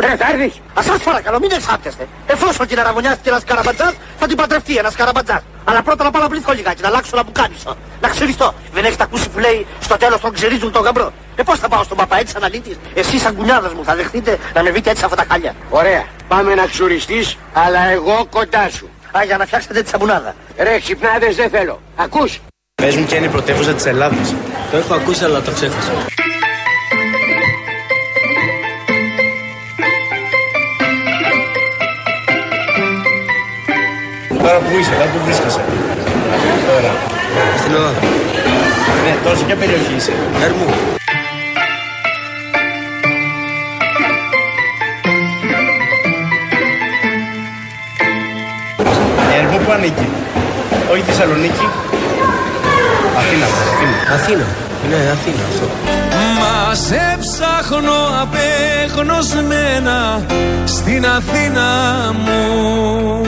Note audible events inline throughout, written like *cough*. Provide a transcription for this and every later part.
Ωραία, θα έρθει. Α σας παρακαλώ, μην εξάπτεστε. Εφόσον την αραβωνιάστηκε ένας καραμπατζάς, θα την παντρευτεί ένας καραμπατζάς. Αλλά πρώτα να πάω να πληθώ λιγάκι, να αλλάξω να μπουκάμισο. Να ξυριστώ. Δεν έχετε ακούσει που λέει στο τέλος τον ξυρίζουν τον γαμπρό. Ε, πώς θα πάω στον παπά έτσι αναλύτη. Εσείς σαν κουνιάδα μου θα δεχτείτε να με βρείτε έτσι αυτά τα χάλια. Ωραία. Πάμε να ξουριστεί, αλλά εγώ κοντά σου. Α, για να φτιάξετε τη σαπουνάδα. Ρε, ξυπνάδες δεν θέλω. Ακούς. Πες μου ποια είναι η πρωτεύουσα της Ελλάδας. Το έχω ακούσει αλλά το ξέχασα. Τώρα που είσαι, τώρα που βρίσκεσαι. Τώρα. Στην Ελλάδα. Ναι, τώρα σε ποια περιοχή είσαι; Ερμού. Ερμό που ανήκει; Όχι Θεσσαλονίκη. Αθήνα, Αθήνα. Αθήνα. Ναι, Αθήνα αυτό. Μα σε ψάχνω απεγνωσμένα στην Αθήνα μου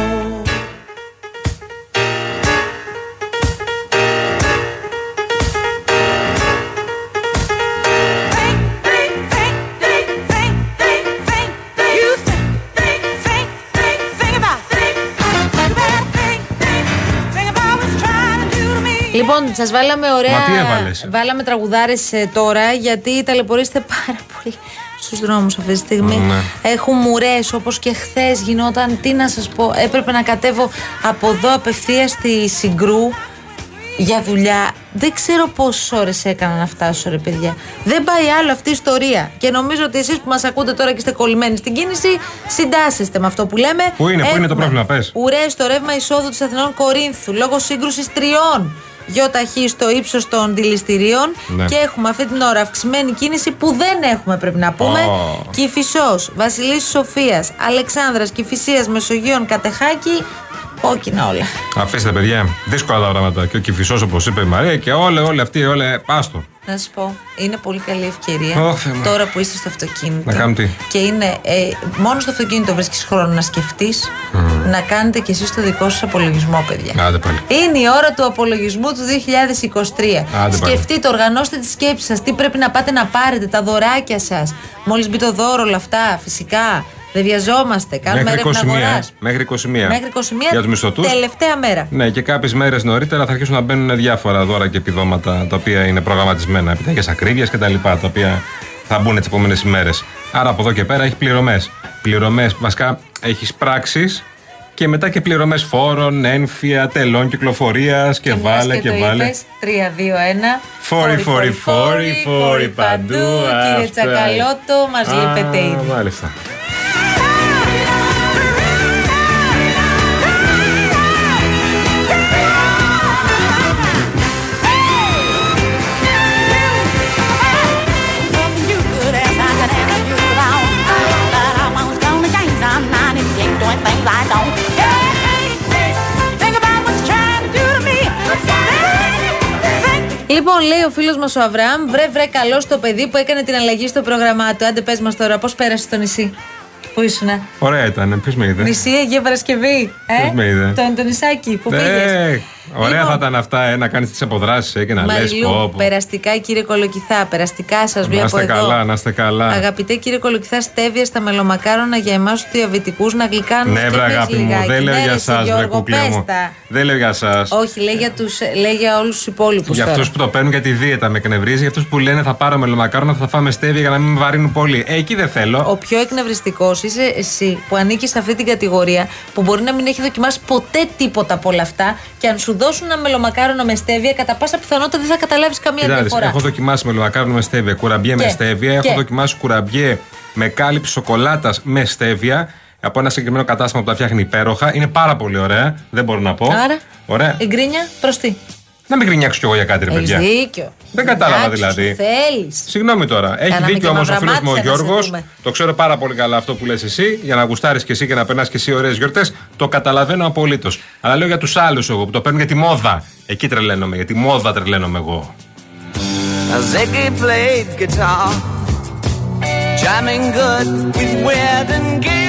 Λοιπόν, σας βάλαμε ωραία. Μα τι έβαλες; Βάλαμε τραγουδάρες τώρα γιατί ταλαιπωρείστε πάρα πολύ στους δρόμους αυτή τη στιγμή. Ναι. Έχουν μουρές όπως και χθες γινόταν. Τι να σας πω, έπρεπε να κατέβω από εδώ απευθείας στη Συγκρού για δουλειά. Δεν ξέρω πόσες ώρες έκανα να φτάσω, ρε παιδιά. Δεν πάει άλλο αυτή η ιστορία. Και νομίζω ότι εσείς που μας ακούτε τώρα και είστε κολλημένοι στην κίνηση, συντάσσεστε με αυτό που λέμε. Πού είναι, πού είναι το πρόβλημα, πες. Ουρές στο ρεύμα εισόδου της Αθηνών Κορίνθου λόγω σύγκρουσης τριών γιοταχή στο ύψος των δηληστηρίων. Ναι. Και έχουμε αυτή την ώρα αυξημένη κίνηση που δεν έχουμε, πρέπει να πούμε. Ω. Κυφισό, Βασιλής Σοφίας, Αλεξάνδρας, Κυφυσία, Μεσογείων, Κατεχάκη. Κόκκινα όλα. Αφήστε, παιδιά. Δύσκολα τα πράγματα. Και ο Κυφισός, όπως είπε η Μαρία, και όλοι, όλοι αυτοί, όλοι. Άστο. Να σα πω, είναι πολύ καλή ευκαιρία Ω, Θεέ μου. τώρα που είστε στο αυτοκίνητο. Να κάνουμε τι; Και είναι, ε, μόνο στο αυτοκίνητο βρίσκεις χρόνο να σκεφτείς, να κάνετε κι εσείς το δικό σας απολογισμό, παιδιά. Άντε πάλι. Είναι η ώρα του απολογισμού του 2023. Άντε πάλι. Σκεφτείτε, οργανώστε τη σκέψη σας. Τι πρέπει να πάτε να πάρετε, τα δωράκια σας. Μόλις μπει το δώρο, όλα αυτά, φυσικά. Δεν βιαζόμαστε. Κάνουμε Μέχρι έρευνα 21. αγορά. ε. Μέχρι 21. Μέχρι 21 Για τους μισθωτούς. τελευταία μέρα. Ναι, και κάποιες μέρες νωρίτερα θα αρχίσουν να μπαίνουν διάφορα δώρα και επιδόματα τα οποία είναι προγραμματισμένα. Επιταγές ακρίβειας κτλ. Τα οποία θα μπουν τις επόμενες ημέρες. Άρα από εδώ και πέρα έχει πληρωμές. Πληρωμές, βασικά έχεις πράξεις και μετά και πληρωμές φόρων, ένφια, τελών κυκλοφορίας και, μιας βάλε και, το βάλε. είπες, 3, 2, 1. Φόροι, φόροι, φόροι, φόροι παντού. Κύριε αυτά. Τσακαλώτο, μας Α, λείπετε ήδη. Μάλιστα. Λοιπόν, λέει ο φίλος μας ο Αβραάμ, βρε βρε καλό το παιδί που έκανε την αλλαγή στο πρόγραμμά του. Άντε, πες μας τώρα, πώς πέρασε στο νησί; Πού ήσουν, Ωραία ήταν. Ποιο με είδε. Νησί Αγία Παρασκευή. Ε; Ποιος με είδε; Το Αντωνισάκι που Ναι, πήγες. Ωραία Λοιπόν. θα ήταν αυτά, ε, να κάνεις τις αποδράσεις ε, και να λες Μαριλού, πω. πω. περαστικά κύριε Κολοκυθά, περαστικά σας Να βλέπω είστε εδώ. καλά, να είστε καλά. Αγαπητέ κύριε Κολοκυθά, στέβια στα μελομακάρονα για εμάς τους διαβητικούς να γλυκάνουν Ναι, βρε αγάπη μου, δεν λέω για εσά, βρε κουκλέ μου. Δεν λέω για εσά. Όχι, λέει για, τους, λέει για όλους τους υπόλοιπους. Για αυτούς που το παίρνουν για τη δίαιτα με εκνευρίζει, για αυτούς που λένε θα πάρω μελομακάρονα, θα φάμε στέβια για να μην με βαρύνουν πολύ. Ε, εκεί δεν θέλω. Ο πιο εκνευριστικός είσαι εσύ που ανήκεις σε αυτή την κατηγορία που μπορεί να μην έχει δοκιμάσει ποτέ τίποτα από όλα αυτά και αν σου δώσουν ένα μελομακάρονο με στέβια, κατά πάσα πιθανότητα δεν θα καταλάβεις καμία Κοιτάξτε, διαφορά. έχω δοκιμάσει μελομακάρονα με στέβια, κουραμπιέ με Και, στέβια, και. έχω δοκιμάσει κουραμπιέ με κάλυψη σοκολάτας με στέβια. Από ένα συγκεκριμένο κατάστημα που τα φτιάχνει υπέροχα. Είναι πάρα πολύ ωραία. Δεν μπορώ να πω. Άρα, Ωραία. η γκρίνια προς τι. Να μην γκρινιάξω κι εγώ για κάτι, ρε Έχεις παιδιά. δίκιο. Δεν κατάλαβα δηλαδή. Θέλεις. Συγγνώμη τώρα. Έχει Κάναμε δίκιο και όμως ο φίλος μου ο μαυραμάτια να σε Γιώργος. δούμε. Το ξέρω πάρα πολύ καλά αυτό που λες εσύ. Για να γουστάρεις και εσύ και να περνάς και εσύ ωραίες γιορτές. Το καταλαβαίνω απολύτως. Αλλά λέω για τους άλλους εγώ που το παίρνουν για τη μόδα. Εκεί τρελαίνομαι. Για τη μόδα τρελαίνομαι εγώ. Ziggy played guitar, jamming good with Weird and Gilly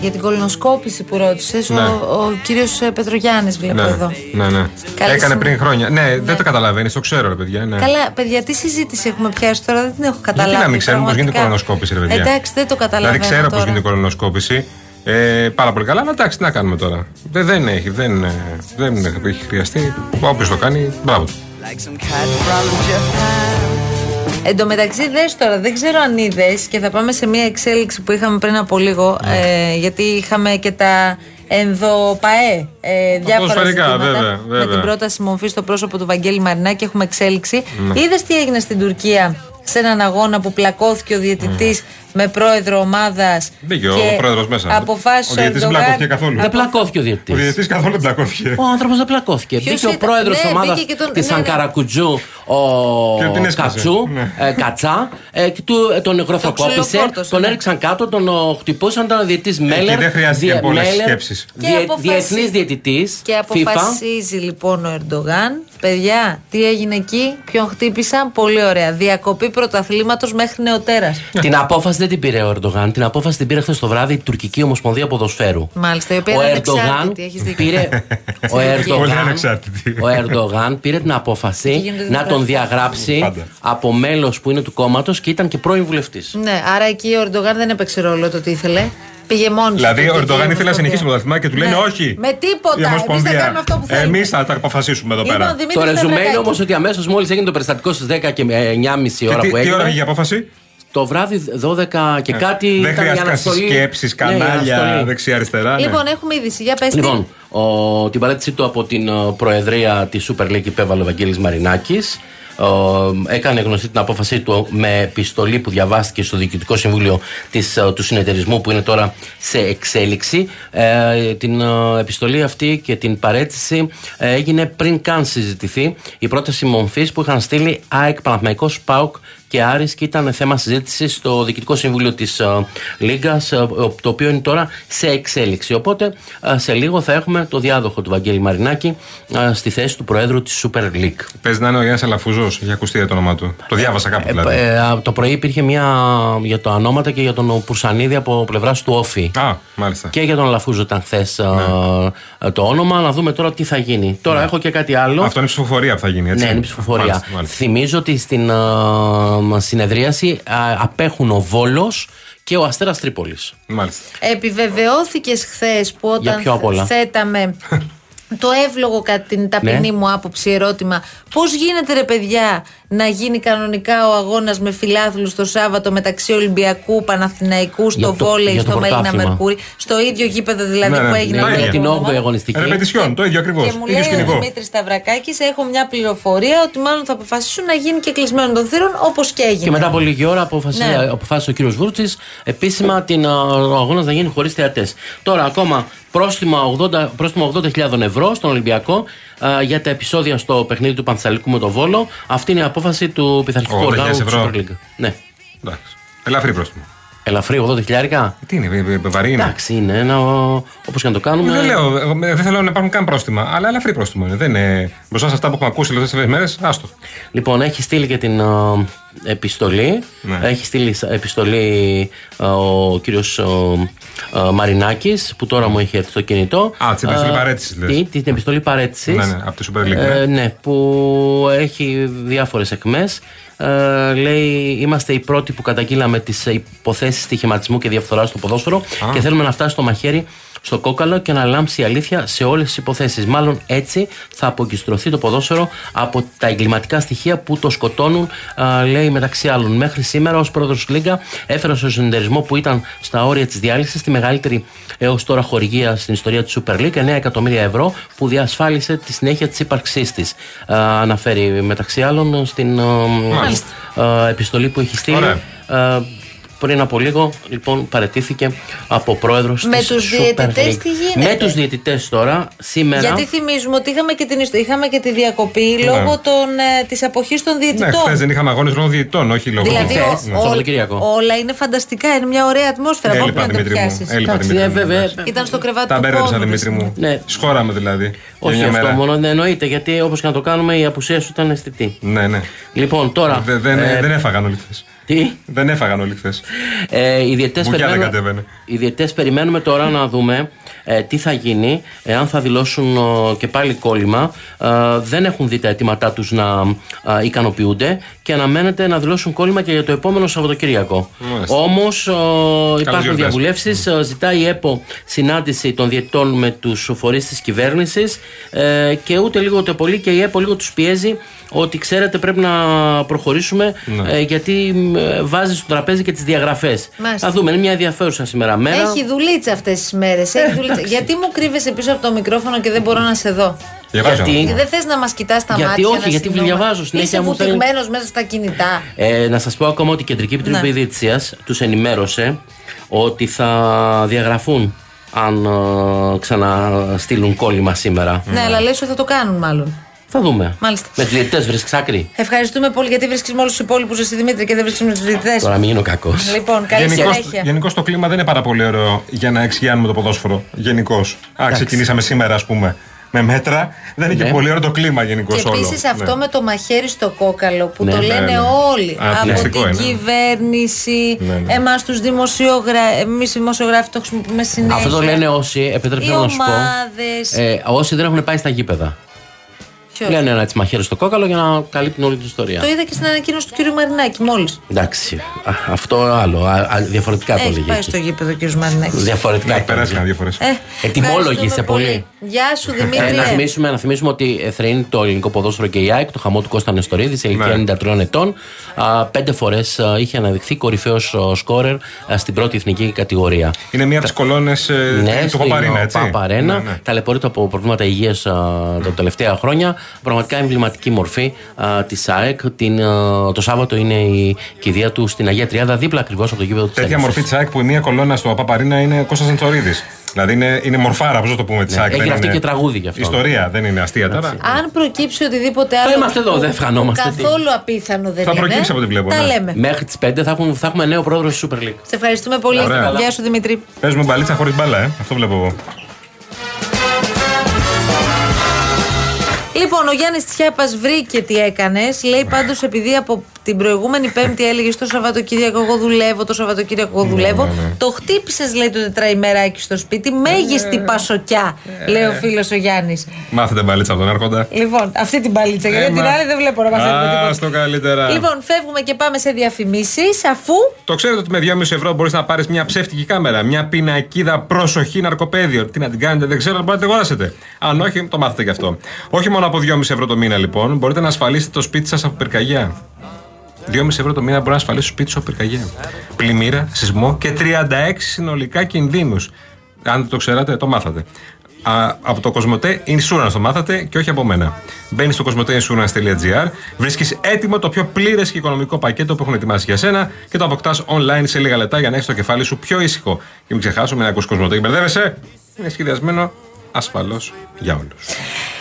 Για την κολονοσκόπηση που ρώτησες, Ναι. ο, ο κύριος Πετρογιάννης βλέπω Ναι, εδώ. ναι, ναι. Καλή Έκανε σήμερα. πριν χρόνια. Ναι, Ναι. δεν το καταλαβαίνεις, το ξέρω, ρε παιδιά. Ναι. Καλά, παιδιά, τι συζήτηση έχουμε πιάσει τώρα, δεν την έχω καταλάβει. Γιατί να μην ξέρουμε πώς γίνεται η πραγματικά. κολονοσκόπηση, ρε παιδιά. Εντάξει, δεν το καταλαβαίνω. Δηλαδή ξέρω πώς τώρα. γίνεται η κολονοσκόπηση. Ε, πάρα πολύ καλά, αλλά εντάξει, τι να κάνουμε τώρα. Δεν, δεν έχει, δεν, ε, δεν έχει χρειαστεί. Όποιος το κάνει, μπράβο του. Like some cat from Japan. Εν τω μεταξύ, δες τώρα, δεν ξέρω αν είδες και θα πάμε σε μια εξέλιξη που είχαμε πριν από λίγο. Ναι. Ε, γιατί είχαμε και τα ενδοπαέ. Ε, διάφορα ποδοσφαιρικά, ζητήματα βέβαια, Με βέβαια. την πρόταση μορφής στο πρόσωπο του Βαγγέλη Μαρινάκη έχουμε εξέλιξη. Ναι. Είδες τι έγινε στην Τουρκία σε έναν αγώνα που πλακώθηκε ο διαιτητής με πρόεδρο ομάδας. Μπήκε ο πρόεδρος μέσα. Αποφάσισε ο διαιτητής δεν πλακώθηκε καθόλου. Δεν πλακώθηκε ο διαιτητής. Ο διαιτητής καθόλου δεν πλακώθηκε. Ο άνθρωπος δεν πλακώθηκε. Ποιος Μπήκε ο ήταν; πρόεδρος Ναι, ομάδας μπήκε και τον- της ναι, ναι. Ανκαρακουτζού, ο Και την έσπασε. Κατσού, Ναι. ε, Κατσά, ε, και του, ε, τον γροθοκόπησε, ξυλοφόρτωσε, τον ναι. έριξαν κάτω, τον ο, χτυπούσαν, τον διαιτητής Μέλλερ. δεν χρειάστηκε Διε- πολλές Μέλλερ, σκέψεις. Και διε- αποφασί- Διεθνής διαιτητής, Και FIFA. αποφασίζει λοιπόν ο Ερντογάν, παιδιά, τι έγινε εκεί, ποιον χτύπησαν; Πολύ ωραία. Διακοπή πρωταθλήματος μέχρι νεοτέρας. Την απόφαση δεν την πήρε ο Ερντογάν. Την απόφαση την πήρε χθες το βράδυ η τουρκική Ομοσπονδία Ποδοσφαίρου. Μάλιστα, η οποία Ο είναι Ερντογάν ανεξάρτητη, έχεις δίκιο. πήρε, *laughs* ο, Πολύ Ερντογάν, ανεξάρτητη. ο Ερντογάν πήρε την απόφαση Εκεί γίνονται να τον δημοκρατίες. διαγράψει Πάντα. από μέλος που είναι του κόμματος και ήταν και πρώην βουλευτής. Ναι, άρα εκεί ο Ερντογάν δεν έπαιξε ρόλο το τι ήθελε. Πήγε μόνος του. Δηλαδή, στην ο Ερντογάν τουρκική ήθελε να συνεχίσει το ομοσπονδία. πρωτάθλημα και του λένε Ναι. όχι. Με τίποτα. Η Εμείς θα Ομοσπονδία. κάνουμε αυτό που θέλουμε. Εμείς θα τα αποφασίσουμε εδώ Λοιπόν, πέρα. Δημήτρης Το ρεζουμέ είναι Σταυρακάκη. όμως ότι αμέσως μόλις έγινε το περιστατικό στις 10 και 9.30 ώρα Και που τι, τι ώρα έγινε. βγήκε η απόφαση; Το βράδυ 12 και κάτι. Δεν ήταν η χρειάστηκαν αναστολή. συσκέψεις, Ναι, η κανάλια, αναστολή. δεξιά-αριστερά. ναι. Λοιπόν, έχουμε είδηση. Για πες Λοιπόν, ο, την παρέτησή του από την ε, Προεδρία της Super League υπέβαλε ο Βαγγέλης Μαρινάκης. Ε, έκανε γνωστή την απόφασή του με επιστολή που διαβάστηκε στο Διοικητικό Συμβούλιο της, ε, του συνεταιρισμού που είναι τώρα σε εξέλιξη. Ε, την ε, επιστολή αυτή και την παρέτηση ε, έγινε πριν καν συζητηθεί η πρόταση μομφής που είχαν στείλει ΑΕΚ, Παναθηναϊκός, ΠΑΟΚ και Άρης και ήταν θέμα συζήτησης στο Διοικητικό Συμβούλιο της ε, Λίγκας, το οποίο είναι τώρα σε εξέλιξη. Οπότε ε, σε λίγο θα έχουμε το διάδοχο του Βαγγέλη Μαρινάκη ε, στη θέση του Προέδρου της Super League. Παίζει να είναι ο Γιάννης Αλαφούζος, έχει ακουστεί το όνομά του. Το διάβασα κάπου Ε, δηλαδή. ε, α, το πρωί υπήρχε μια για το ανώματα και για τον Πουρσανίδη από πλευράς του Όφη. Α, μάλιστα. Και για τον Αλαφούζο ήταν χθες το όνομα. Να δούμε τώρα τι θα γίνει. Τώρα έχω και κάτι άλλο. Αυτό είναι η ψηφοφορία που θα γίνει, έτσι. Ναι, είναι η ψηφοφορία. Μάλιστα, μάλιστα. Θυμίζω ότι στην α, συνεδρίαση α, απέχουν ο Βόλος και ο Αστέρας Τρίπολης. Μάλιστα. Επιβεβαιώθηκες χθες που Για όταν ποιο απ' όλα; θέταμε το εύλογο κατά την ταπεινή Ναι. μου άποψη ερώτημα πώς γίνεται ρε παιδιά να γίνει κανονικά ο αγώνας με φιλάθλους το Σάββατο μεταξύ Ολυμπιακού, Παναθηναϊκού, στο Για το- βόλεϊ, για το στο Μελίνα πρωτάθλημα. Μερκούρι στο ίδιο γήπεδο δηλαδή Ναι, ναι, που ναι, έγινε ναι, όλο για το την όνομα. 8η αγωνιστική. Ρεπετησιόν, το ίδιο ακριβώς. Και μου ίδιο λέει ο σκηνικό. Δημήτρης Σταυρακάκης: Έχω μια πληροφορία ότι μάλλον θα αποφασίσουν να γίνει και κλεισμένο των θύρων όπως και έγινε. Και μετά από λίγη ώρα αποφασίσε, Ναι. αποφάσισε ο κύριος Βούρτσης επίσημα την, α, ο αγώνας να γίνει χωρίς θεατές. Τώρα ακόμα πρόστιμα 80 πρόστιμο 80.000 ευρώ στον Ολυμπιακό α, για τα επεισόδια στο παιχνίδι του Πανθαλικού με το Βόλο. Αυτή είναι η απόφαση του πειθαρχικού 80.000 οργάνου του ευρώ. Super League. Ναι. Εντάξει. Ελαφρύ πρόστιμο. Ελαφρύ 80 χιλιάρικα. Τι είναι, βε- βε- βαρύ είναι. Εντάξει, είναι ένα. Όπως και να το κάνουμε. Δεν λέω, εγώ δεν θέλω να υπάρχουν καν πρόστιμα, αλλά ελαφρύ πρόστιμο είναι. Δεν είναι μπροστά σε αυτά που έχουμε ακούσει τις τελευταίες μέρες, άστο. Λοιπόν, έχει στείλει και την α, επιστολή. Ναι. Έχει στείλει σ- επιστολή α, ο κύριος Μαρινάκης, που τώρα μου έχει έρθει στο κινητό. Α, την επιστολής Α, παρέτησης, λες. τι, Την επιστολή παρέτησης. Ναι, ναι, από τη Super League. Ε, ναι. ναι, που έχει διάφορες εκμές. Ε, λέει, είμαστε οι πρώτοι που καταγγείλαμε τις υποθέσεις στοιχηματισμού και διαφθοράς στο ποδόσφαιρο και θέλουμε να φτάσει στο μαχαίρι στο κόκαλο και να λάμψει η αλήθεια σε όλες τις υποθέσεις. Μάλλον έτσι θα αποκιστρωθεί το ποδόσφαιρο από τα εγκληματικά στοιχεία που το σκοτώνουν, ε, λέει μεταξύ άλλων. Μέχρι σήμερα, ως πρόεδρος της Λίγκα, έφερε στο συνεταιρισμό που ήταν στα όρια της διάλυσης τη μεγαλύτερη έως τώρα χορηγία στην ιστορία της Super League, 9 εκατομμύρια ευρώ, που διασφάλισε τη συνέχεια της ύπαρξής της. Ε, αναφέρει μεταξύ άλλων στην ε, ε, επιστολή που έχει στείλει. Ωραία. Ε, πριν από λίγο, λοιπόν, παρετήθηκε από πρόεδρος Με της τους Super διαιτητές League. τι γίνεται; Με τους διαιτητές τώρα, σήμερα. Γιατί θυμίζουμε ότι είχαμε και, την, ιστο- είχαμε και τη διακοπή λόγω των, ε, της αποχής των Ναι, διαιτητών. χθες δεν είχαμε αγώνες λόγω διαιτητών, όχι λόγω Δηλαδή, Χθες, ο- ναι, ό- Σαββατοκύριακο. όλα είναι φανταστικά. Είναι μια ωραία ατμόσφαιρα. Πού Έλειπα να το Δημήτρη μου. πιάσεις. Έλειπα Εντάξει, Δημήτρη ναι, μου. βέβαια. εντάξει. Ήταν στο κρεβάτι Τα του μπέρδεψα πόνου. Δημήτρη μου. Ναι. Σχόραμε δηλαδή. για Όχι μια αυτό μέρα. μόνο, ναι, εννοείται, γιατί όπως και να το κάνουμε η απουσία σου ήταν αισθητή. Ναι, ναι. Λοιπόν, τώρα. Δε- Δεν ε, δεν έφαγαν όλοι χθες. Τι; Δεν έφαγαν όλοι χθες. Ε, οι διαιτητές Μπουκιά δεν περιμένουμε, κατέβαινε. οι διαιτητές περιμένουμε τώρα να δούμε ε, τι θα γίνει, εάν θα δηλώσουν ε, και πάλι κόλλημα. Ε, δεν έχουν δει τα αιτήματά τους να ε, ικανοποιούνται και αναμένεται να δηλώσουν κόλλημα και για το επόμενο Σαββατοκύριακο. Μάλιστα. Όμως ε, υπάρχουν γιορτές. διαβουλεύσεις, ε, ζητάει η ΕΠΟ συνάντηση των διαιτητών με τους φορείς της κυβέρνησης ε, και ούτε λίγο ούτε πολύ και η ΕΠΟ λίγο τους πιέζει ότι ξέρετε πρέπει να προχωρήσουμε Ναι. ε, γιατί ε, βάζεις στο τραπέζι και τις διαγραφές. Μάλιστα. Θα δούμε, είναι μια ενδιαφέρουσα σήμερα μέρα. Έχει δουλίτσα αυτές τις μέρες. Γιατί μου κρύβεσαι πίσω από το μικρόφωνο και δεν μπορώ να σε δω; Διαβάζω. Γιατί- Δεν θες να μας κοιτάς τα Γιατί μάτια. όχι, να γιατί συνεννοούμε. διαβάζω συνέχεια, Είσαι μου στέλνει- βουτυγμένος μέσα στα κινητά. Ε, να σας πω ακόμα ότι η Κεντρική Επιτροπή Ναι. Διετησία τους ενημέρωσε ότι θα διαγραφούν αν ε, ξαναστείλουν κόλλημα σήμερα. Ναι, αλλά λες ότι θα το κάνουν μάλλον. Θα δούμε. Μάλιστα. Με του διαιτητές βρίσκεις άκρη; Ευχαριστούμε πολύ γιατί βρίσκεις με όλους τους υπόλοιπους εσύ Δημήτρη και δεν βρίσκεις με τους διαιτητές. Τώρα μην γίνω κακός. Λοιπόν, καλή συνέχεια. Γενικώς το κλίμα δεν είναι πάρα πολύ ωραίο για να εξηγιάνουμε το ποδόσφαιρο. Γενικώς. Α, ξεκινήσαμε σήμερα, ας πούμε, με μέτρα. Δεν είναι και Ναι. πολύ ωραίο το κλίμα γενικώς Και όλο. επίσης αυτό Ναι. με το μαχαίρι στο κόκαλο που Ναι, το ναι, λένε ναι. όλοι. Α, από πλαστικό την είναι. κυβέρνηση, Ναι, ναι. εμάς τους δημοσιογράφου. Εμείς οι δημοσιογράφοι το χρησιμοποιούμε συνέχεια. Αυτό το λένε όσοι, επιτρέψτε Οι μου να σου πω. ομάδες. Ε, όσοι δεν έχουν πάει στα γήπεδα. Ποιος; Λένε ένα έτσι μαχαίρι στο κόκαλο για να καλύπτουν όλη την ιστορία. Το είδα και στην ανακοίνωση του κ. Μαρινάκη μόλις. Εντάξει. Α, αυτό άλλο. Α, α, διαφορετικά το Έχει έλεγε. πάει εκεί. στο γήπεδο κ. Μαρινάκης. Διαφορετικά. Ναι, το περάσει έλεγε. κανένα δύο φορέ. Ε, Ετοιμόλογοι ευχαριστούμε είστε πολύ. Γεια σου Ε, Δημήτρη. να, θυμίσουμε, να θυμίσουμε ότι εθρύνει το ελληνικό ποδόσφαιρο και η ΑΕΚ, το χαμό του Κώστα Νεστορίδης, σε ηλικία Ναι. 93 ετών. Α, πέντε φορές είχε αναδειχθεί κορυφαίος σκόρερ α, στην πρώτη εθνική κατηγορία. Είναι μία από τις κολόνες Ναι, του στην Παπαρίνα, έτσι. Παπαρένα. Ναι, ναι. Ταλαιπωρείται από προβλήματα υγείας τα τελευταία χρόνια. Πραγματικά εμβληματική μορφή της ΑΕΚ. Την, α, το Σάββατο είναι η κηδεία του στην Αγία Τριάδα, δίπλα ακριβώς από το γήπεδο της Τέτοια μορφή της ΑΕΚ που η μία κολόνα στο Παπαρίνα είναι ο Κώστας Αντσορίδη. Δηλαδή είναι, είναι μορφάρα, πώς να το πούμε της ΑΕΚ. Έχει δεν γραφτεί είναι- και τραγούδι γι' αυτό. Ιστορία, δεν είναι αστεία τώρα. Αν προκύψει οτιδήποτε άλλο. είμαστε εδώ, που δεν ευχανόμαστε, τι. Καθόλου απίθανο δεν Θα είναι. προκύψει από ό,τι βλέπω, Τα ναι. λέμε. Μέχρι τις 5 θα, έχουν, θα έχουμε νέο πρόεδρο στη Super League. Σε ευχαριστούμε πολύ. Ωραία. Γεια σου Δημήτρη. Παίζουμε μπαλίτσα χωρίς μπάλα, ε. Αυτό βλέπω εγώ. Λοιπόν, ο Γιάννης Τσιάπα βρήκε τι έκανες. Λέει πάντως, επειδή από την προηγούμενη Πέμπτη έλεγες το Σαββατοκύριακο εγώ δουλεύω, το Σαββατοκύριακο εγώ δουλεύω. Το χτύπησες, λέει, το τετραημεράκι στο σπίτι. Μέγιστη πασοκιά, λέει ο φίλος ο Γιάννης. Μάθετε μπαλίτσα από τον Άρχοντα. Λοιπόν, αυτή την παλίτσα. Γιατί Έμα. την άλλη δεν βλέπω να μαθαίνουμε Α, τίποτα. στο καλύτερα. Λοιπόν, φεύγουμε και πάμε σε διαφημίσεις, αφού. Το ξέρετε ότι με 2,5 ευρώ μπορείς να πάρεις μια ψεύτικη κάμερα, μια πινακίδα προσοχή ναρκοπαίδιο. Τι να την κάνετε, δεν ξέρω, μπορείτε να την αγοράσετε. Αν όχι, το μάθετε γι' αυτό. Όχι μόνο από 2,5 ευρώ το μήνα λοιπόν, μπορείτε να ασφαλίσετε το σπίτι σας από πυρκαγιά. 2,5 ευρώ το μήνα μπορεί να ασφαλίσει το σπίτι σου από πυρκαγιά. Πλημμύρα, σεισμό και 36 συνολικά κινδύνους. Αν δεν το ξέρατε, το μάθατε. Α, από το Κοσμοτέ Insurance το μάθατε και όχι από μένα. Μπαίνεις στο κοσμοτέinsurance.gr, βρίσκεις έτοιμο το πιο πλήρες και οικονομικό πακέτο που έχουν ετοιμάσει για σένα και το αποκτάς online σε λίγα λεπτά για να έχεις το κεφάλι σου πιο ήσυχο. Και μην ξεχάσουμε να ακούς Κοσμοτέ και μπερδεύεσαι. Είναι σχεδιασμένο ασφαλώς για όλους.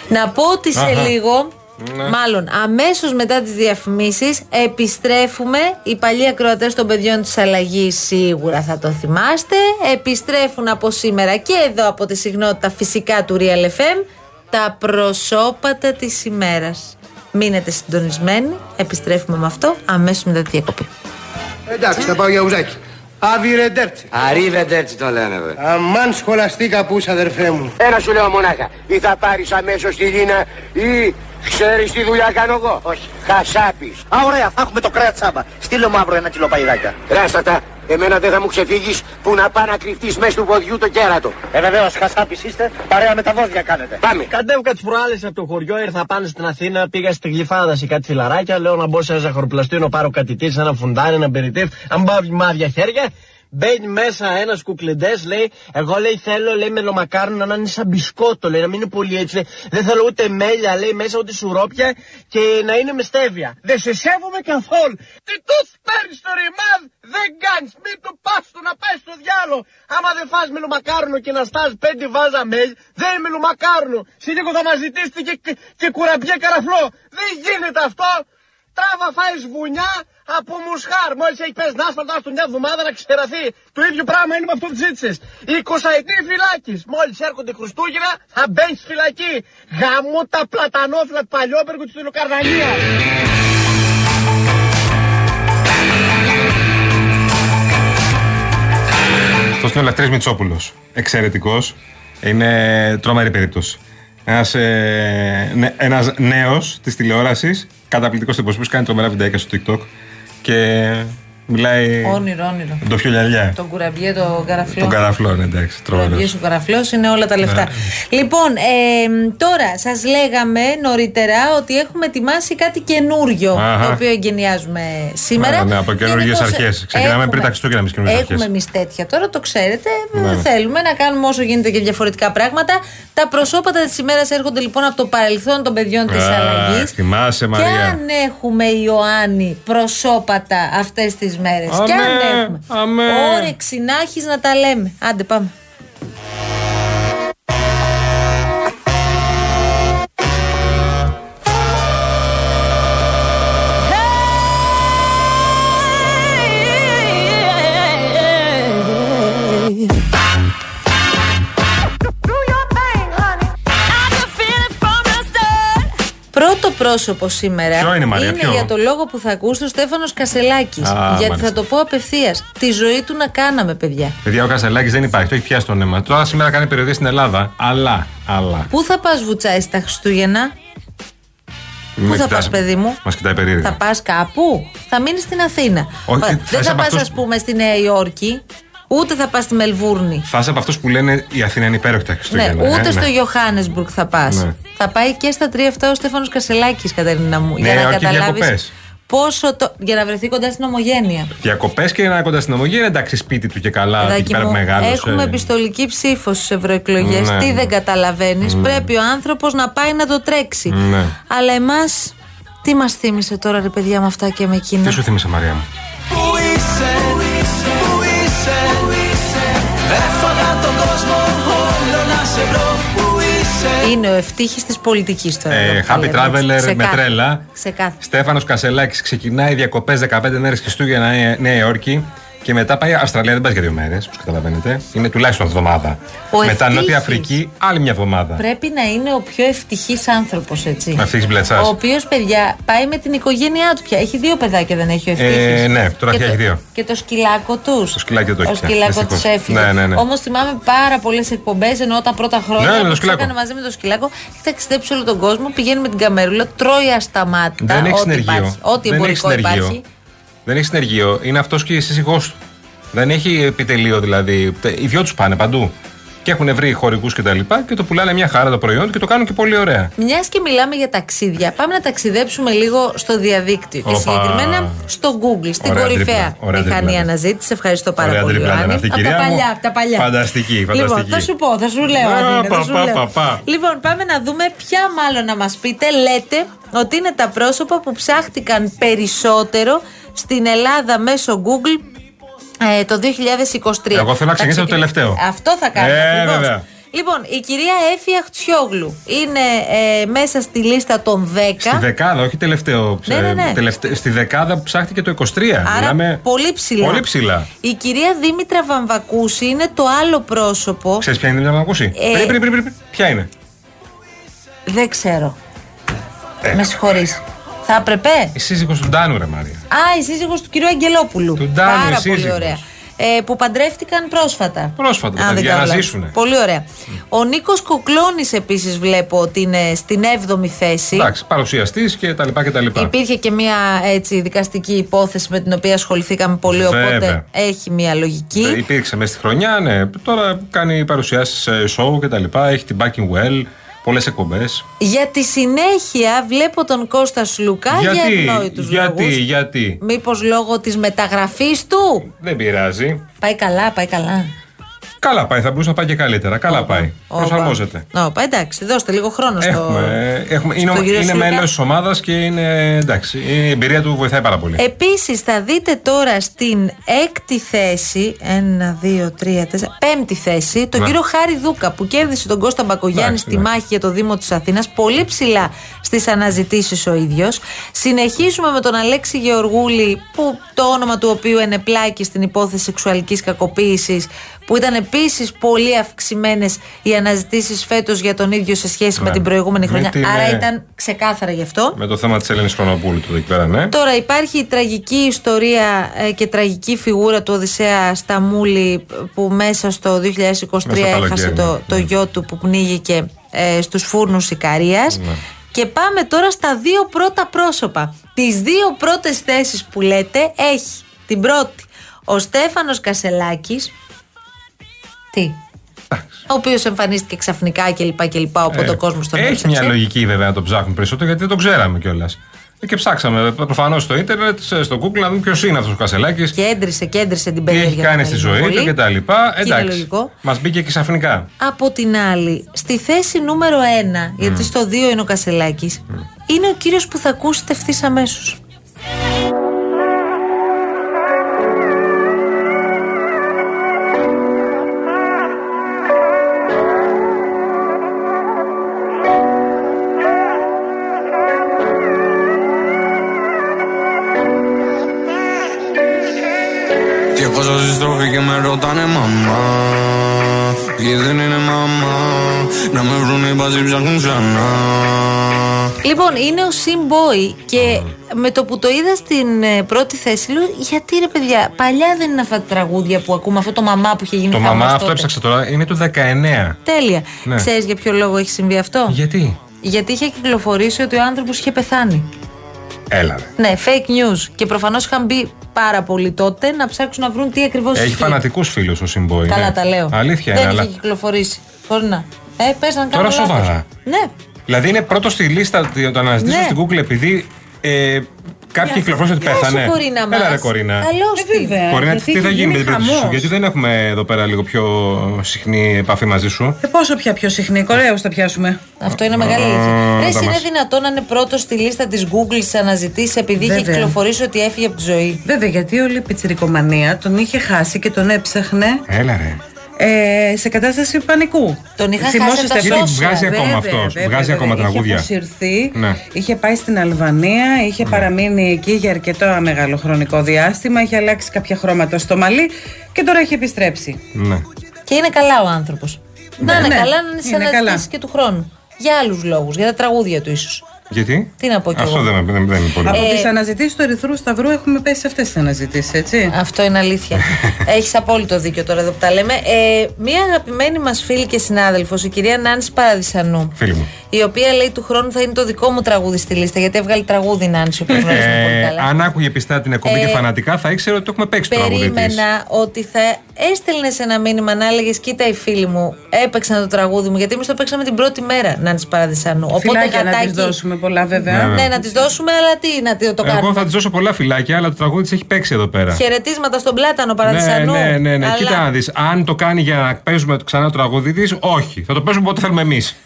Να πω ότι σε Αχα. λίγο, Ναι. μάλλον αμέσως μετά τις διαφημίσεις, επιστρέφουμε. Οι παλιοί ακροατές των παιδιών της αλλαγής σίγουρα θα το θυμάστε. Επιστρέφουν από σήμερα και εδώ από τη συχνότητα φυσικά του Real FM τα προσώπατα της ημέρας. Μείνετε συντονισμένοι. Επιστρέφουμε με αυτό αμέσως μετά τη διακοπή. Εντάξει, θα πάω για ουζάκι. Αβιρεντέρτσι. Αρίβεντερτσι το λένε, βέβαια. Αμάν σχολαστή καπούς αδερφέ μου. Ένα σου λέω μονάχα. Ή θα πάρεις αμέσως τη Λίνα ή ξέρεις τι δουλειά κάνω εγώ; Όχι. Χασάπης. Α, ωραία, θα έχουμε το κρέα τσάμπα. Στείλε μου αύριο ένα κιλό παϊδάκια. Ράστατα, εμένα δεν θα μου ξεφύγεις που να πάει να κρυφτείς μέσα του ποδιού το κέρατο. Ε, βεβαίω, χασάπης είστε, παρέα με τα βόδια κάνετε. Πάμε. Κατέβηκα τι προάλλες από το χωριό, ήρθα πάνω στην Αθήνα, πήγα στη γλυφάδα σε κάτι φιλαράκια. Λέω να μπω σε ένα ζαχαροπλαστείο, να πάρω κάτι τι, ένα φουντάρι, ένα περιτύφ, να μου πάω μάδια χέρια. Μπαίνει μέσα ένας κουκλεντές, λέει, εγώ λέει θέλω λέει μελομακάρονο να είναι σαν μπισκότο, λέει, να μην είναι πολύ έτσι. λέει. Δεν θέλω ούτε μέλια, λέει, μέσα ούτε σουρόπια και να είναι με στέβια. Δεν σε σέβομαι καθόλου. Τι τους παίρνεις το ρημάδ, δεν κάνεις, μην του πας του να πάει στο διάλο. Άμα δεν φας μελομακάρονο και να στάς πέντε βάζα μέλ, δεν είναι μελομακάρονο. Σε λίγο θα μας ζητήσετε και, και, και κουραμπιέ καραφλό. Δεν γίνεται αυτό. Τράβα φάεις βουνιά από μουσχάρ. Μόλις έχει πέσει να άσφαλτα του μια εβδομάδα να ξεραθεί. Το ίδιο πράγμα είναι με αυτό που ζήτησε. 20 ετή φυλάκη. Μόλις έρχονται Χριστούγεννα θα μπαίνει φυλακή. Γαμώ τα πλατανόφυλλα του παλιόπεργου της Λουκαρδαλία. Αυτό είναι ο Λευτέρη Μητσόπουλος. Εξαιρετικός. Είναι τρομερή περίπτωση. Ένας ε, νέος της τηλεόρασης καταπληκτικός τύπος που κάνει τρομερά βιντεάκια στο TikTok. Και μιλάει. Όνειρο, όνειρο. Το πιο λιαλιά. Τον κουραμπιέ, το καραφλό. Τον καραφλό, ναι, εντάξει. Τρομερός. Κουραμπιέ, ο καραφλός είναι όλα τα λεφτά. Λοιπόν, ε, τώρα σας λέγαμε νωρίτερα ότι έχουμε ετοιμάσει κάτι καινούριο Αχα. το οποίο εγκαινιάζουμε σήμερα. Ναι, ναι, από καινούργιες Γενικώς, αρχές. Ξεκινάμε έχουμε- πριν τα Χριστούγεννα εμείς καινούργιες Έχουμε αρχές. εμείς τέτοια τώρα, το ξέρετε. Ναι. Θέλουμε να κάνουμε όσο γίνεται και διαφορετικά πράγματα. Τα προσώπατα της ημέρας έρχονται λοιπόν από το παρελθόν των παιδιών της αλλαγής. Θυμάσαι, Και Μαρία. αν έχουμε Ιωάννη προσώπατα αυτές τις μέρες. Και αν Αμέ, έχουμε. αμέ. Όρεξη να έχεις να τα λέμε. Άντε, πάμε. Πρόσωπο σήμερα Ποιο είναι, Μαρία, ποιο; για το λόγο που θα ακούσει ο Στέφανος Κασελάκης. Α, Γιατί μάλιστα. θα το πω απευθείας. Τη ζωή του να κάναμε, παιδιά. Παιδιά, ο Κασελάκης δεν υπάρχει, το έχει πιάσει το νέμα. Τώρα σήμερα κάνει περιοδία στην Ελλάδα. Αλλά, αλλά. Πού θα πας, Βουτσάι, στα Χριστούγεννα, Πού θα πας, παιδί μου; Μας κοιτάει περίεργα. θα πας κάπου, θα μείνεις στην Αθήνα. Όχι, Μα, θα δεν είσαι θα από πας, αυτούς- ας πούμε, στη Νέα Υόρκη, ούτε θα πας στη Μελβούρνη. Θα είσαι από αυτούς που λένε η Αθήνα είναι υπέροχη τα Ναι, Χριστούγεννα. ούτε ε, στο ναι. Johannesburg θα πας. Ναι. Θα πάει και στα τρία αυτά ο Στέφανος Κασελάκης, Κατερίνα μου. Ναι, για να όχι καταλάβεις διακοπές. πόσο το. για να βρεθεί κοντά στην ομογένεια. Διακοπές και να είναι κοντά στην ομογένεια, εντάξει, σπίτι του και καλά. Παιδάκι εκεί πέρα μου, που μεγάλωσε. έχουμε επιστολική ψήφο στις ευρωεκλογές. Ναι, Τι ναι. δεν καταλαβαίνεις. Ναι. Πρέπει ο άνθρωπος να πάει να το τρέξει. Ναι. Αλλά εμάς, τι μας θύμισε τώρα, ρε παιδιά, με αυτά και με εκείνα; Τι σου θύμισε, Μαρία μου; Είναι ο ευτύχης της πολιτικής τώρα. Ε, εδώ, happy λέμε, έτσι. traveler με Ξεκάθαρα. τρέλα. Ξεκάθαρα. Στέφανος Κασελάκης ξεκινάει διακοπές 15 μέρες Χριστούγεννα Νέα- Νέα Υόρκη και μετά πάει Αυστραλία. Δεν πάει για δύο μέρες, όπως καταλαβαίνετε. Είναι τουλάχιστον εβδομάδα. Ο μετά ευτύχης. Νότια Αφρική, άλλη μια εβδομάδα. Πρέπει να είναι ο πιο ευτυχής άνθρωπος, έτσι. Ο ευτύχης Μπλετσάς. Ο οποίος, παιδιά, πάει με την οικογένειά του πια. Έχει δύο παιδάκια, δεν έχει ο ευτύχης. Ε, ναι, τώρα και έχει το, δύο. Και το σκυλάκο τους. Το σκυλάκι δεν το έχει Ο πια, σκυλάκο δυστυχώς. τους έφυγε. Ναι, ναι, ναι. Όμως θυμάμαι πάρα πολλές εκπομπές ενώ τα πρώτα χρόνια Ναι, με το που τις σκυλάκο. έκανε μαζί με το σκυλάκο. Έχει ταξιδέψει όλο τον κόσμο, πηγαίνει με την καμερούλα, τρώει ασταμάτητα. Δεν έχει ό,τι συνεργείο. υπάρχει, Ό,τι Δεν έχει εμπορικό συνεργείο. υπάρχει. Δεν έχει συνεργείο. Είναι αυτός και η σύζυγός του. Δεν έχει επιτελείο δηλαδή. Τε- Οι δυο τους πάνε παντού. Και έχουν βρει χωρικού και τα λοιπά και το πουλάνε μια χαρά το προϊόν και το κάνουν και πολύ ωραία. Μιας και μιλάμε για ταξίδια, πάμε να ταξιδέψουμε λίγο στο διαδίκτυο. Και Οπα. συγκεκριμένα στο Google, στην Ωραία κορυφαία τρίπλα, ωραία μηχανή τρίπλα. αναζήτησης. Ευχαριστώ πάρα Ωραία πολύ. τρίπλα ήταν Ιωάννη. αυτή, Από κυρία τα μου. παλιά, από τα παλιά. Φανταστική, Λοιπόν, φανταστική. θα σου πω, θα σου λέω. Α, Αντίνε, θα πα, σου πα, λέω. πα, πα. Λοιπόν, πάμε να δούμε ποια μάλλον να μας πείτε λέτε ότι είναι τα πρόσωπα που ψάχτηκαν περισσότερο στην Ελλάδα μέσω Google ε, το 2023. Εγώ θέλω να Θα ξεκινήσω το ξεκι- τελευταίο. Αυτό θα κάνουμε. Ε, ακριβώς. βέβαια. Λοιπόν, η κυρία Έφη Αχτσιόγλου είναι ε, μέσα στη λίστα των 10. Στη δεκάδα, όχι τελευταίο. Ναι, ναι, ναι. τελευτε- στη δεκάδα που ψάχτηκε το 23. Άρα Μιλάμε πολύ ψηλά. Πολύ ψηλά. Η κυρία Δήμητρα Βαμβακούση είναι το άλλο πρόσωπο. Ξέρεις ποια είναι η να ακούσει. Ε, Πριν, πριν, πριν, πριν. Ποια είναι; Δεν ξέρω. Ε. Με συγχωρείς. Θα έπρεπε; Η σύζυγος του Ντάνου, ρε Μάρια. Α, η σύζυγος του κυρίου Αγγελόπουλου. Του Ντάνου, Πάρα η πολύ σύζυγος. ωραία. Ε, που παντρεύτηκαν πρόσφατα. Πρόσφατα, τα Αν δεν παιδιά κάνω να λάθος. ζήσουνε. Πολύ ωραία. Ο Νίκος Κοκλώνης επίσης βλέπω ότι είναι στην 7η θέση. Εντάξει, παρουσιαστής και τα λοιπά και τα λοιπά. Υπήρχε και μια έτσι, δικαστική υπόθεση με την οποία ασχοληθήκαμε πολύ, οπότε Βέβαια. έχει μια λογική. Ε, Υπήρξε μέσα στη χρονιά, ναι. Τώρα κάνει παρουσιάσεις σε show και τα λοιπά. Έχει την Backing Well, πολλές εκπομπές. Για τη συνέχεια βλέπω τον Κώστας Σλουκά για Γιατί, ευνόητους γιατί, λόγους. γιατί; Μήπως λόγω της μεταγραφής του; Δεν πειράζει. Πάει καλά, πάει καλά. Καλά πάει, θα μπορούσε να πάει και καλύτερα. Καλά πάει. Όπα. Προσαρμόζεται. Όπα, εντάξει, δώστε λίγο χρόνο στο. Έχουμε, έχουμε, είναι, στον κύριο είναι Σλουκά. μέλος της ομάδας και είναι εντάξει. Η εμπειρία του βοηθάει πάρα πολύ. Επίσης θα δείτε τώρα στην έκτη θέση, ένα, δύο, τρία, τέσσερα, πέμπτη θέση, τον Ναι. κύριο Χάρη Δούκα που κέρδισε τον Κώστα Μπακογιάννη Εντάξει, στη ναι. μάχη για το Δήμο της Αθήνας, πολύ ψηλά στις αναζητήσεις ο ίδιος. Συνεχίζουμε με τον Αλέξη Γεωργούλη, που το όνομα του οποίου ενεπλάκη στην υπόθεση σεξουαλικής κακοποίησης, που ήταν Επίσης, πολύ αυξημένες οι αναζητήσεις φέτος για τον ίδιο σε σχέση με Ναι. την προηγούμενη Με χρονιά. την, Άρα ε, ήταν ξεκάθαρα γι' αυτό. Με το θέμα της Ελένη Χρονοπούλου του εκεί πέρα, ναι. Τώρα υπάρχει η τραγική ιστορία ε, και τραγική φιγούρα του Οδυσσέα Σταμούλη που μέσα στο 2023 καλοκαίρι, έχασε το, ναι. το γιο του που πνίγηκε ε, στους φούρνους Ικαρίας. Ναι. Και πάμε τώρα στα δύο πρώτα πρόσωπα. Τις δύο πρώτες θέσεις που λέτε έχει την πρώτη ο Στέφανος Κασελάκης τι; Ο οποίος εμφανίστηκε ξαφνικά κλπ. κλπ οπότε ο κόσμο τον Ε, Έχει έψαξε. μια λογική βέβαια να το ψάχνουν περισσότερο γιατί δεν το ξέραμε κιόλας. Και ψάξαμε προφανώς στο ίντερνετ, σε- στο Google να δούμε ποιος είναι αυτός ο Κασελάκης. Κέντρισε, κέντρισε την Τι περιέργεια. έχει κάνει του στη ζωή Έλληνα του πολύ. κτλ. Και είναι Εντάξει. λογικό. Μας μπήκε και ξαφνικά. Από την άλλη, στη θέση νούμερο 1, γιατί στο 2 είναι ο Κασελάκης, είναι ο κύριος που θα ακούσετε ευθύς αμέσως. Και με ρωτάνε μαμά Και δεν είναι μαμά Να με βρουν οι μπαζί ψάχνουν ξανά Λοιπόν, είναι ο Sim Boy και με το που το είδα στην ε, πρώτη θέση, λέω γιατί ρε παιδιά, παλιά δεν είναι αυτά τα τραγούδια που ακούμε, αυτό το μαμά που είχε γίνει Το χαμός μαμά αυτό τότε. έψαξα τώρα είναι του 19. Τέλεια. Ναι. Ξέρεις για ποιο λόγο έχει συμβεί αυτό; Γιατί; Γιατί είχε κυκλοφορήσει ότι ο άνθρωπος είχε πεθάνει. Έλα. ρε. Ναι, fake news. Και προφανώς είχαν μπει πάρα πολλοί τότε να ψάξουν να βρουν τι ακριβώς Έχει φανατικούς φίλους ο Συμπόη. Καλά ναι. τα λέω. Αλήθεια Δεν είναι, είχε αλλά. κυκλοφορήσει. Μπορεί να. Ε, πες να κάνω Τώρα λάθος. σοβαρά. Ναι. Δηλαδή είναι πρώτο στη λίστα των αναζητήσεων Ναι. στην Google επειδή ε, κάποιοι κυκλοφόρησαν ότι Γεια σου, πέθανε. Κορίνα μας. Έλα ρε Κορίνα. Καλώς Ε, την. βέβαια. Κορίνα, γιατί τι θα έχει γίνει με γίνει την πρώτη σου, χαμός. γιατί δεν έχουμε εδώ πέρα λίγο πιο συχνή επαφή μαζί σου. Ε, πόσο πια πιο συχνή, Κορέους θα πιάσουμε. Αυτό είναι μεγάλη αλήθεια. Ρε, εσύ τα είναι μας. δυνατόν να είναι πρώτος στη λίστα της Google σε αναζητήσει επειδή είχε Βέβαια. κυκλοφορήσει ότι έφυγε από τη ζωή. Βέβαια, γιατί όλη η πιτσιρικομανία τον είχε χάσει και τον έψαχνε Έλα ρε. Ε, σε κατάσταση πανικού. Τον είχα Θυμόσαστε χάσει από τα αυτό; social. Βγάζει ακόμα Βέβαια, αυτός, βέβαια, βγάζει βέβαια. ακόμα τραγούδια. Είχε αποσυρθεί, Ναι. είχε πάει στην Αλβανία, είχε παραμείνει εκεί για αρκετό μεγάλο χρονικό διάστημα, είχε αλλάξει κάποια χρώματα στο μαλλί και τώρα έχει επιστρέψει. Ναι. Και είναι καλά ο άνθρωπος. Να είναι Ναι, καλά να είναι σε είναι αναζητήσεις καλά. και του χρόνου. Για άλλους λόγους, για τα τραγούδια του ίσως. Γιατί; Τι να πω κι Αυτό εγώ. δεν, δεν, δεν είναι πολύ. Από Ε, τις αναζητήσεις του Ερυθρού Σταυρού έχουμε πέσει σε αυτές τις αναζητήσεις, έτσι. Αυτό είναι αλήθεια. *laughs* Έχεις απόλυτο δίκιο τώρα εδώ που τα λέμε. Ε, μία αγαπημένη μας φίλη και συνάδελφος, η κυρία Νάνση Παραδισανού, Φίλη μου. η οποία λέει του χρόνου θα είναι το δικό μου τραγούδι στη λίστα, γιατί έβγαλε τραγούδι η Νάνση, που γνωρίζουμε πολύ Ε, καλά. αν άκουγε πιστά την εκπομπή Ε, και φανατικά, θα ήξερε ότι το έχουμε παίξει το τραγούδι της. Περίμενα ότι θα έστελνε ένα μήνυμα να έλεγες: Κοίτα, οι φίλοι μου έπαιξαν το τραγούδι μου, γιατί εμείς το παίξαμε την πρώτη μέρα, Νάνση Παραδισανού. Οπότε Φιλάκια να γατάκι. της δώσουμε πολλά, βέβαια. Ναι, Ναι, να της δώσουμε, αλλά τι να τι- το Εγώ κάνουμε. θα της δώσω πολλά φυλάκια, αλλά το τραγούδι της έχει παίξει εδώ πέρα. Χαιρετίσματα στον Πλάτανο Ναι, Παραδισανού. ναι, ναι, ναι. Αλλά- Κοίτα να δεις. Αν το κάνει για να παίζουμε ξανά το τραγούδι της, όχι. Θα το παίζουμε όποτε θέλουμε εμείς. *laughs*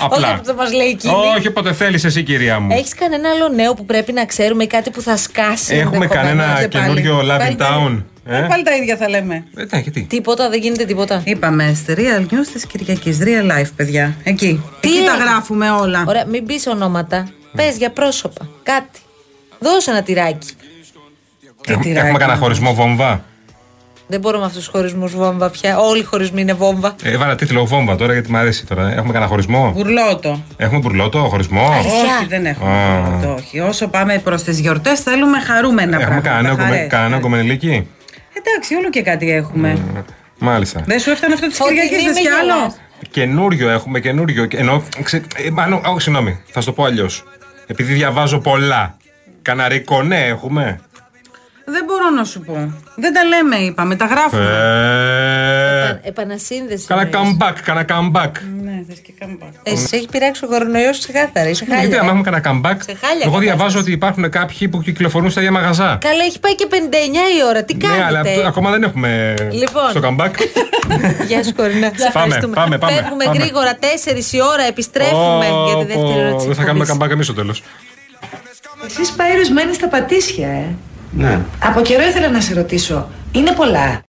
Όχι Απλά. αυτό μας λέει εκείνη. Όχι όποτε θέλεις εσύ, κυρία μου. Έχεις κανένα άλλο νέο που πρέπει να ξέρουμε ή κάτι που θα σκάσει. Έχουμε ενδεχομένως; κανένα και πάλι. καινούριο Love Πάλι in τα- Town. Ε, Ε, πάλι τα ίδια θα λέμε. Ε, ναι, γιατί; Τίποτα, δεν γίνεται τίποτα. Είπαμε στη Real News της Κυριακής. Real Life, παιδιά. Εκεί. Τι Εκεί τα έγινε; γράφουμε όλα. Ωραία, μην πεις ονόματα. Πες για πρόσωπα. Κάτι. Δώσε ένα τυράκι. Έχουμε, τυράκι. έχουμε κανένα χωρισμό βόμβα; Δεν μπορούμε αυτούς τους χωρισμούς βόμβα πια. Όλοι οι χωρισμοί είναι βόμβα. Ε, έβαλα τίτλο βόμβα τώρα γιατί μου αρέσει τώρα. Έχουμε κανένα χωρισμό; Γουρλότο. Έχουμε μπουρλότο, χωρισμό; Όχι, δεν έχουμε Α. γουρλότο. Όχι. Όσο πάμε προς τις γιορτές, θέλουμε χαρούμενα Έχουμε πράγματα. κανένα κομμενι- χαρές. κανένα κομμενιλίκι. Εντάξει, όλο και κάτι έχουμε. Μάλιστα. Δεν σου έφτανε αυτό τη Ότι Κυριακή, μη δε με κι άλλο; γελάς. Καινούριο έχουμε, καινούριο. Ενώ, ξε, ε, μάλλον, όχι, συγγνώμη, θα σου το πω αλλιώς. Επειδή διαβάζω πολλά. Καναρικό, ναι, έχουμε. Δεν μπορώ να σου πω. Δεν τα λέμε, είπαμε, τα γράφουμε. Ε, Επα- Επανασύνδεση. Κάνα εννοείς. comeback, κάνα comeback. Ναι, θες και κάμπα. Εσύ σε έχει πειράξει ο κορονοϊός ξεκάθαρα. Είσαι Γιατί χάλια. άμα έχουμε κανένα comeback. Σε χάλια Εγώ διαβάζω κατάσταση. ότι υπάρχουν κάποιοι που κυκλοφορούν στα ίδια μαγαζά. Καλά, έχει πάει και 59 η ώρα. Τι Ναι, αλλά κάνετε. αυτό- ακόμα δεν έχουμε Λοιπόν. στο comeback. *laughs* Γεια σου, Κορίνα. Σε ευχαριστούμε. πάμε, πάμε, Φεύγουμε πάμε. γρήγορα, 4 η ώρα, επιστρέφουμε Ω, για τη δεύτερη πω, ώρα τη Δεν θα κάνουμε comeback εμείς στο τέλος. Εσείς Πάιρους μένεις στα Πατήσια, ε. Ναι. Από καιρό ήθελα να σε ρωτήσω. Είναι πολλά;